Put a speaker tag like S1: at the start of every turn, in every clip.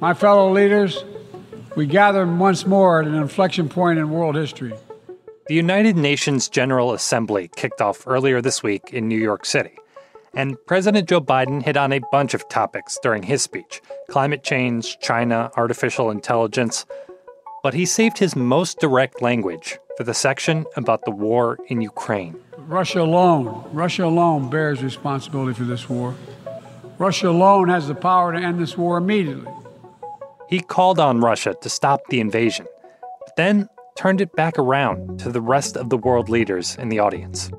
S1: My fellow leaders, we gather once more at an inflection point in world history.
S2: The United Nations General Assembly kicked off earlier this week in New York City. And President Joe Biden hit on a bunch of topics during his speech climate change, China, artificial intelligence. But he saved his most direct language for the section about the war in Ukraine.
S1: Russia alone, Russia alone bears responsibility for this war. Russia alone has the power to end this war immediately.
S2: He called on Russia to stop the invasion, but then turned it back around to the rest of the world leaders in the audience.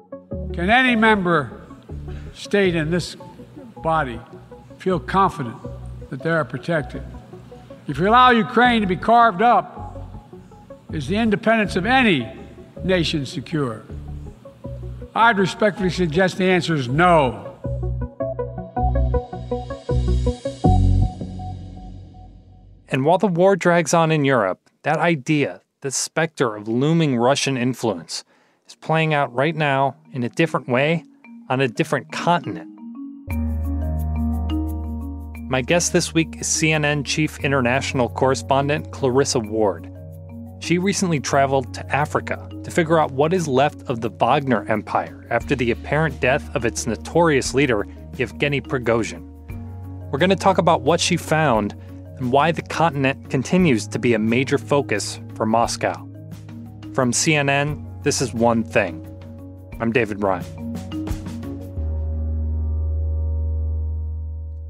S1: Can any member state in this body feel confident that they are protected? If you allow Ukraine to be carved up, is the independence of any nation secure? I'd respectfully suggest the answer is no.
S2: And while the war drags on in Europe, that idea, the specter of looming Russian influence, is playing out right now in a different way on a different continent. My guest this week is CNN chief international correspondent Clarissa Ward. She recently traveled to Africa to figure out what is left of the Wagner Empire after the apparent death of its notorious leader, Yevgeny Prigozhin. We're going to talk about what she found and why the continent continues to be a major focus for Moscow. From CNN, this is One Thing. I'm David Rind.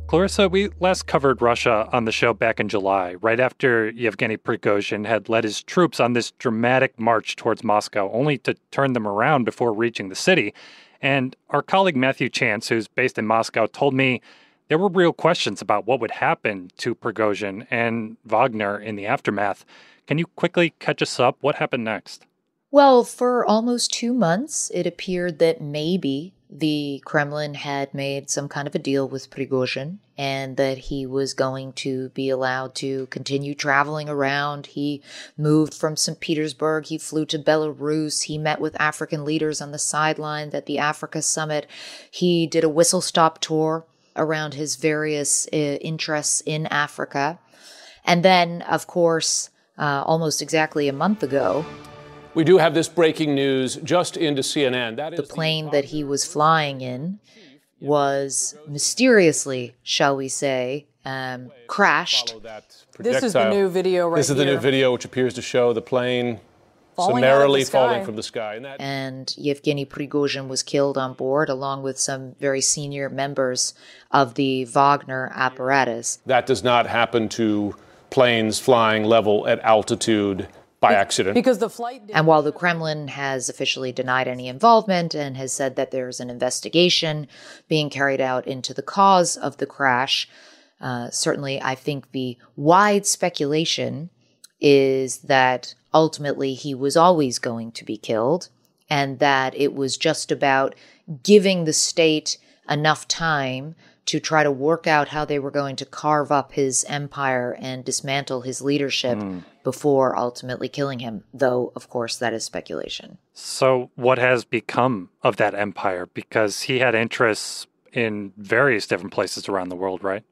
S2: Clarissa, we last covered Russia on the show back in July, right after Yevgeny Prigozhin had led his troops on this dramatic march towards Moscow, only to turn them around before reaching the city. And our colleague Matthew Chance, who's based in Moscow, told me there were real questions about what would happen to Prigozhin and Wagner in the aftermath. Can you quickly catch us up? What happened next?
S3: Well, for almost two months, it appeared that maybe the Kremlin had made some kind of a deal with Prigozhin and that he was going to be allowed to continue traveling around. He moved from St. Petersburg, he flew to Belarus, he met with African leaders on the sidelines at the Africa Summit, he did a whistle stop tour around his various uh, interests in Africa. And then, of course, uh, almost exactly a month ago,
S4: we do have this breaking news just into CNN.
S3: That is the plane the that he was flying in was mysteriously, shall we say, um, crashed.
S5: This is the new video right
S4: This is
S5: here.
S4: the new video which appears to show the plane falling summarily falling from the sky.
S3: And, that- and Yevgeny Prigozhin was killed on board, along with some very senior members of the Wagner apparatus.
S4: That does not happen to planes flying level at altitude by accident.
S5: Because the flight.
S3: And while the Kremlin has officially denied any involvement and has said that there's an investigation being carried out into the cause of the crash, uh, certainly I think the wide speculation is that ultimately he was always going to be killed and that it was just about giving the state enough time to try to work out how they were going to carve up his empire and dismantle his leadership mm. before ultimately killing him, though, of course, that is speculation.
S2: So, what has become of that empire? Because he had interests in various different places around the world, right?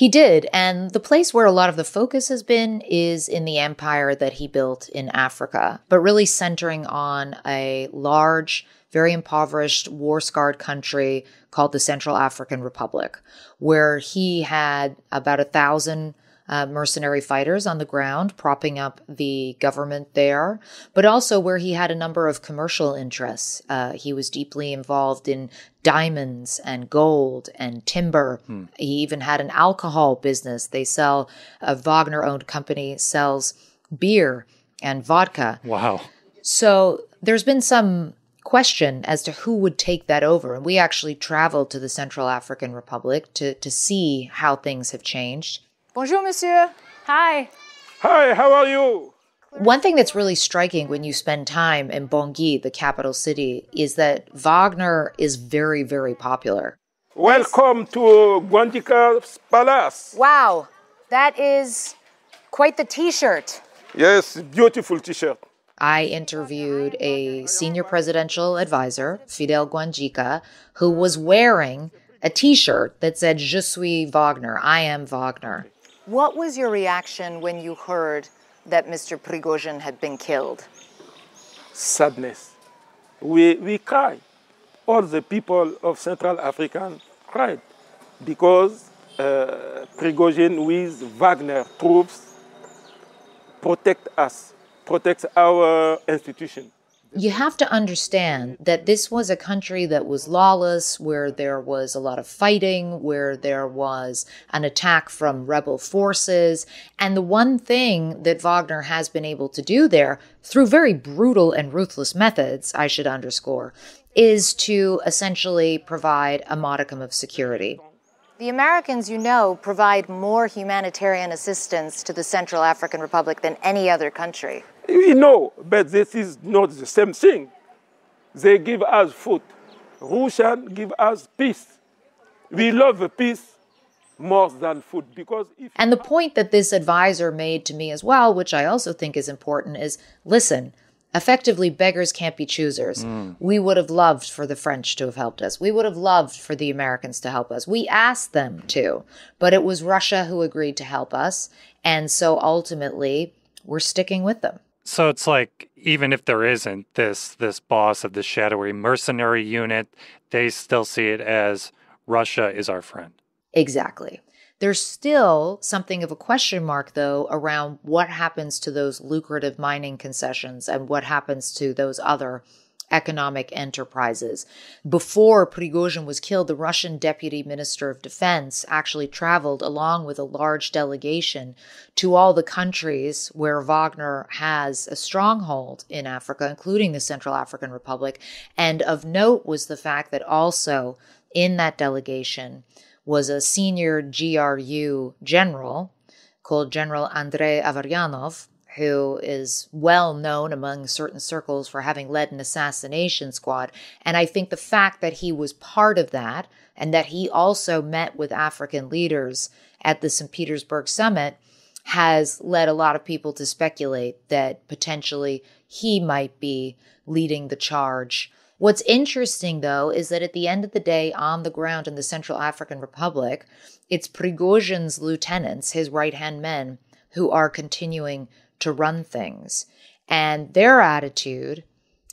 S3: He did. And the place where a lot of the focus has been is in the empire that he built in Africa, but really centering on a large, very impoverished, war scarred country called the Central African Republic, where he had about a thousand uh, mercenary fighters on the ground propping up the government there, but also where he had a number of commercial interests. Uh, he was deeply involved in diamonds and gold and timber. Hmm. He even had an alcohol business. They sell, a Wagner owned company sells beer and vodka.
S2: Wow.
S3: So there's been some question as to who would take that over. And we actually traveled to the Central African Republic to, to see how things have changed.
S5: Bonjour, monsieur. Hi.
S6: Hi, how are you?
S3: One thing that's really striking when you spend time in Bangui, the capital city, is that Wagner is very, very popular.
S6: Welcome to Gouandjika's palace.
S5: Wow, that is quite the t shirt.
S6: Yes, beautiful t shirt.
S3: I interviewed a senior presidential advisor, Fidel Gouandjika, who was wearing a t shirt that said, Je suis Wagner, I am Wagner.
S5: What was your reaction when you heard that Mr. Prigozhin had been killed?
S6: Sadness. We, we cry. All the people of Central Africa cried because uh, Prigozhin with Wagner troops protect us, protect our institution.
S3: You have to understand that this was a country that was lawless, where there was a lot of fighting, where there was an attack from rebel forces. And the one thing that Wagner has been able to do there, through very brutal and ruthless methods, I should underscore, is to essentially provide a modicum of security.
S5: The Americans, you know, provide more humanitarian assistance to the Central African Republic than any other country.
S6: We know, but this is not the same thing. They give us food. Russian give us peace. We love peace more than food because if
S3: And the point that this advisor made to me as well, which I also think is important, is listen, effectively beggars can't be choosers. Mm. We would have loved for the French to have helped us. We would have loved for the Americans to help us. We asked them to, but it was Russia who agreed to help us. And so ultimately, we're sticking with them.
S2: So it's like even if there isn't this this boss of the shadowy mercenary unit, they still see it as Russia is our friend.
S3: Exactly. There's still something of a question mark, though, around what happens to those lucrative mining concessions and what happens to those other economic enterprises. Before Prigozhin was killed, the Russian deputy minister of defense actually traveled along with a large delegation to all the countries where Wagner has a stronghold in Africa, including the Central African Republic. And of note was the fact that also in that delegation was a senior GRU general called General Andrei Averyanov, who is well known among certain circles for having led an assassination squad. And I think the fact that he was part of that and that he also met with African leaders at the St. Petersburg summit has led a lot of people to speculate that potentially he might be leading the charge. What's interesting, though, is that at the end of the day, on the ground in the Central African Republic, it's Prigozhin's lieutenants, his right hand men, who are continuing to run things. And their attitude,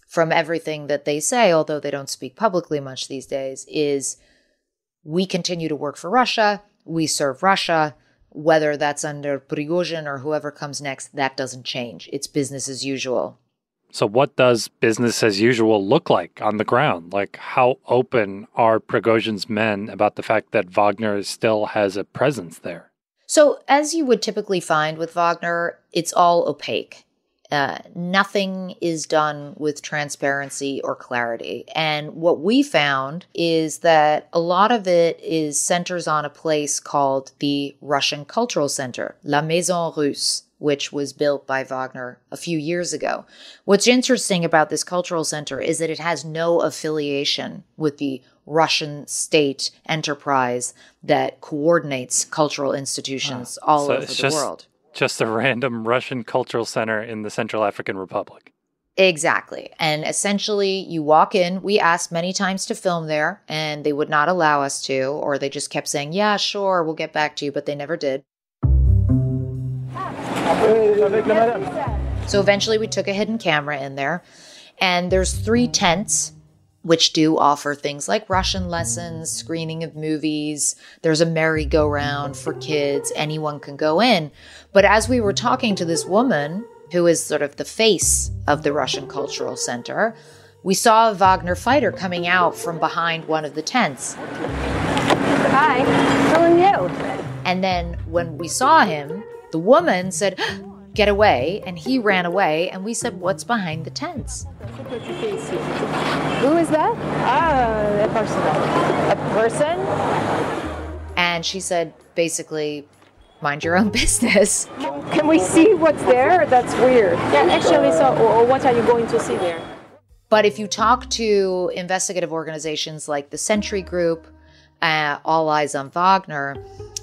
S3: from everything that they say, although they don't speak publicly much these days, is we continue to work for Russia, we serve Russia. Whether that's under Prigozhin or whoever comes next, that doesn't change. It's business as usual.
S2: So what does business as usual look like on the ground? Like how open are Prigozhin's men about the fact that Wagner still has a presence there?
S3: So, as you would typically find with Wagner, it's all opaque. Uh, nothing is done with transparency or clarity. And what we found is that a lot of it is centers on a place called the Russian Cultural Center, La Maison Russe, which was built by Wagner a few years ago. What's interesting about this cultural center is that it has no affiliation with the Russian state enterprise that coordinates cultural institutions all
S2: So
S3: over the
S2: just-
S3: world.
S2: Just a random Russian cultural center in the Central African Republic.
S3: Exactly. And essentially, you walk in. We asked many times to film there, and they would not allow us to, or they just kept saying, Yeah, sure, we'll get back to you, but they never did. So eventually, we took a hidden camera in there, and there's three tents which do offer things like Russian lessons, screening of movies. There's a merry-go-round for kids. Anyone can go in. But as we were talking to this woman, who is sort of the face of the Russian Cultural Center, we saw a Wagner fighter coming out from behind one of the tents.
S5: Hi, who are you?
S3: And then when we saw him, the woman said, Get away. And he ran away. And we said, What's behind the tents?
S5: Who is that? Ah, a person. A person?
S3: And she said, basically, mind your own business.
S7: Can we see what's there? That's weird. Yeah, actually, so or what are you going to see there?
S3: But if you talk to investigative organizations like the Sentry Group, uh, All Eyes on Wagner,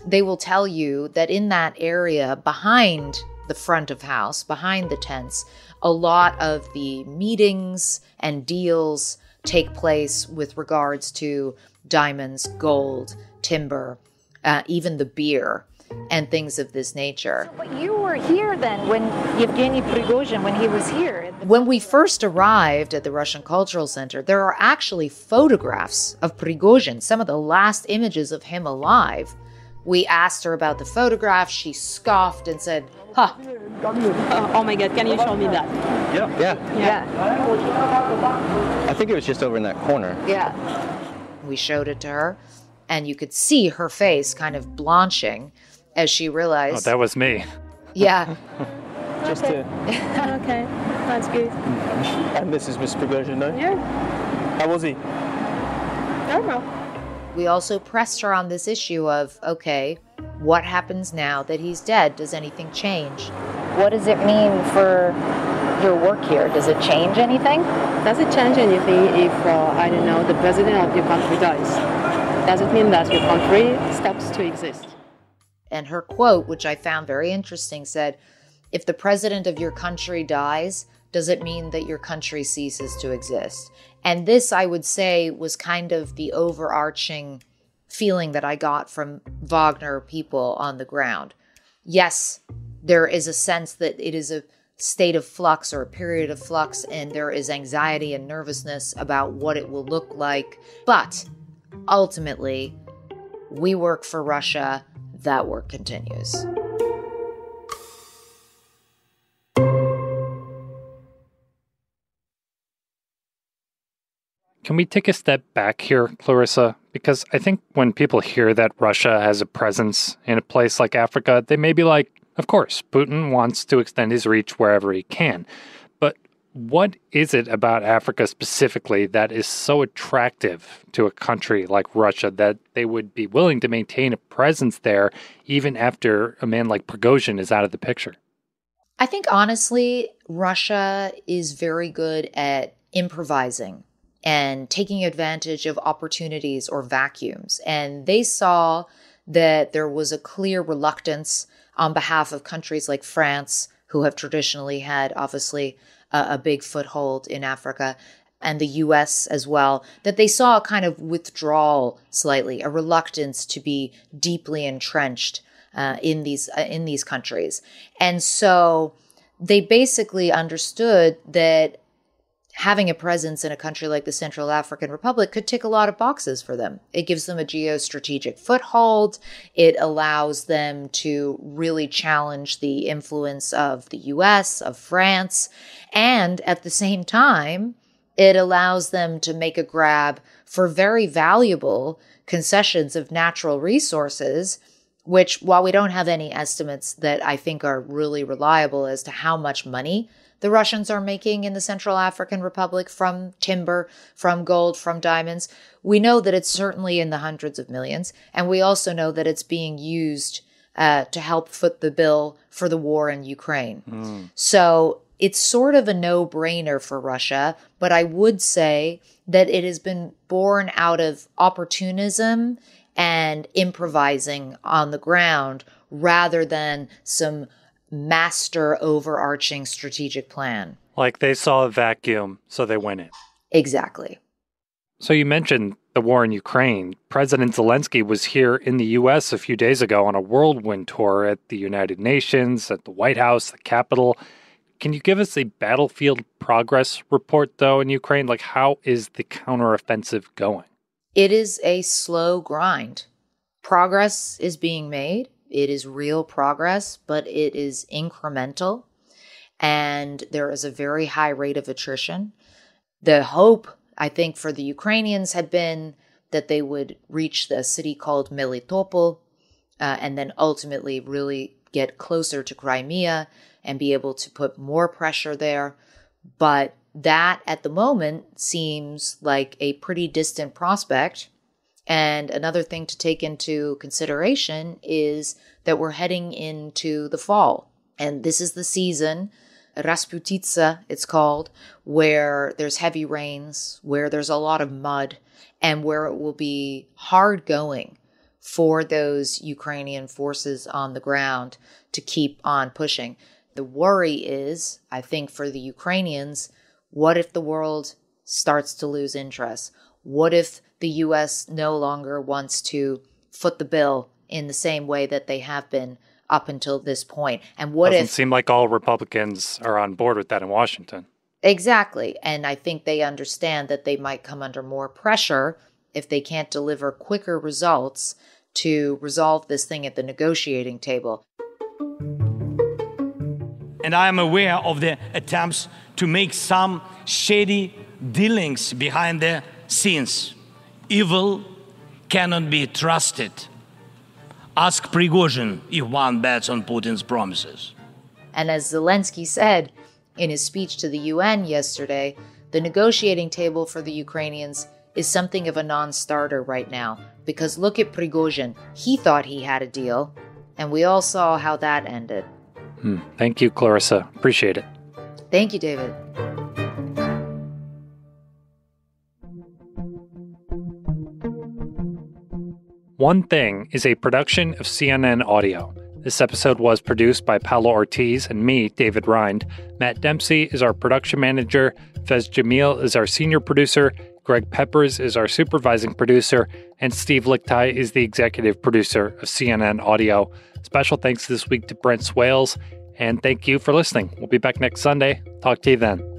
S3: they will tell you that in that area behind the front of house, behind the tents, a lot of the meetings and deals take place with regards to diamonds, gold, timber, uh, even the beer. and things of this nature.
S5: But you were here then when Yevgeny Prigozhin, when he was here.
S3: When we first arrived at the Russian Cultural Center, there are actually photographs of Prigozhin, some of the last images of him alive. We asked her about the photograph. She scoffed and said, Huh.
S7: Uh, oh my God, can you show me that?
S8: Yeah. Yeah.
S5: Yeah.
S8: I think it was just over in that corner.
S5: Yeah.
S3: We showed it to her, and you could see her face kind of blanching as she
S2: Oh,
S3: realized,
S2: that was me.
S3: yeah,
S8: Just to.
S7: Okay, that's good.
S8: And this is Mr. Prigozhin, no?
S7: Yeah,
S8: How was he?
S7: normal.
S3: We also pressed her on this issue of, okay, what happens now that he's dead? Does anything change?
S5: What does it mean for your work here? Does it change anything?
S7: Does it change anything if, uh, I don't know, the president of your country dies? Does it mean that your country stops to exist?
S3: And her quote, which I found very interesting, said, If the president of your country dies, does it mean that your country ceases to exist? And this, I would say, was kind of the overarching feeling that I got from Wagner people on the ground. Yes, there is a sense that it is a state of flux or a period of flux, and there is anxiety and nervousness about what it will look like. But ultimately, we work for Russia. That work continues.
S2: Can we take a step back here, Clarissa? Because I think when people hear that Russia has a presence in a place like Africa, they may be like, of course, Putin wants to extend his reach wherever he can. But what is it about Africa specifically that is so attractive to a country like Russia that they would be willing to maintain a presence there even after a man like Prigozhin is out of the picture?
S3: I think honestly, Russia is very good at improvising and taking advantage of opportunities or vacuums. And they saw that there was a clear reluctance on behalf of countries like France, who have traditionally had, obviously, a, a big foothold in Africa, and the US as well, that they saw a kind of withdrawal slightly, a reluctance to be deeply entrenched uh, in these uh, in these countries, and so they basically understood that having a presence in a country like the Central African Republic could tick a lot of boxes for them. It gives them a geostrategic foothold. It allows them to really challenge the influence of the US, of France, and at the same time, it allows them to make a grab for very valuable concessions of natural resources which while we don't have any estimates that I think are really reliable as to how much money the Russians are making in the Central African Republic from timber, from gold, from diamonds, we know that it's certainly in the hundreds of millions. And we also know that it's being used uh, to help foot the bill for the war in Ukraine. So it's sort of a no brainer for Russia, but I would say that it has been born out of opportunism and improvising on the ground rather than some master overarching strategic plan.
S2: Like they saw a vacuum, so they went in.
S3: Exactly.
S2: So you mentioned the war in Ukraine. President Zelensky was here in the US a few days ago on a whirlwind tour at the United Nations, at the White House, the Capitol. Can you give us a battlefield progress report though in Ukraine? Like how is the counteroffensive going?
S3: It is a slow grind. Progress is being made. It is real progress, but it is incremental. And there is a very high rate of attrition. The hope, I think, for the Ukrainians had been that they would reach the city called Melitopol uh, and then ultimately really get closer to Crimea and be able to put more pressure there. But that at the moment seems like a pretty distant prospect. And another thing to take into consideration is that we're heading into the fall. And this is the season, Rasputitsa, it's called, where there's heavy rains, where there's a lot of mud, and where it will be hard going for those Ukrainian forces on the ground to keep on pushing. The worry is, I think, for the Ukrainians, what if the world starts to lose interest? What if the US no longer wants to foot the bill in the same way that they have been up until this point. And what
S2: Doesn't
S3: if
S2: seem like all Republicans are on board with that in Washington.
S3: Exactly. And I think they understand that they might come under more pressure if they can't deliver quicker results to resolve this thing at the negotiating table.
S9: And I am aware of the attempts to make some shady dealings behind the scenes. Evil cannot be trusted. Ask Prigozhin if one bets on Putin's promises.
S3: And as Zelensky said in his speech to the UN yesterday, the negotiating table for the Ukrainians is something of a non starter right now. Because look at Prigozhin. He thought he had a deal, and we all saw how that ended.
S2: Hmm. Thank you, Clarissa. Appreciate it.
S3: Thank you, David.
S2: One Thing is a production of CNN Audio. This episode was produced by Paolo Ortiz and me, David Rind. Matt Dempsey is our production manager. Fez Jamil is our senior producer. Greg Peppers is our supervising producer. And Steve Lickteig is the executive producer of CNN Audio. Special thanks this week to Brent Swails. And thank you for listening. We'll be back next Sunday. Talk to you then.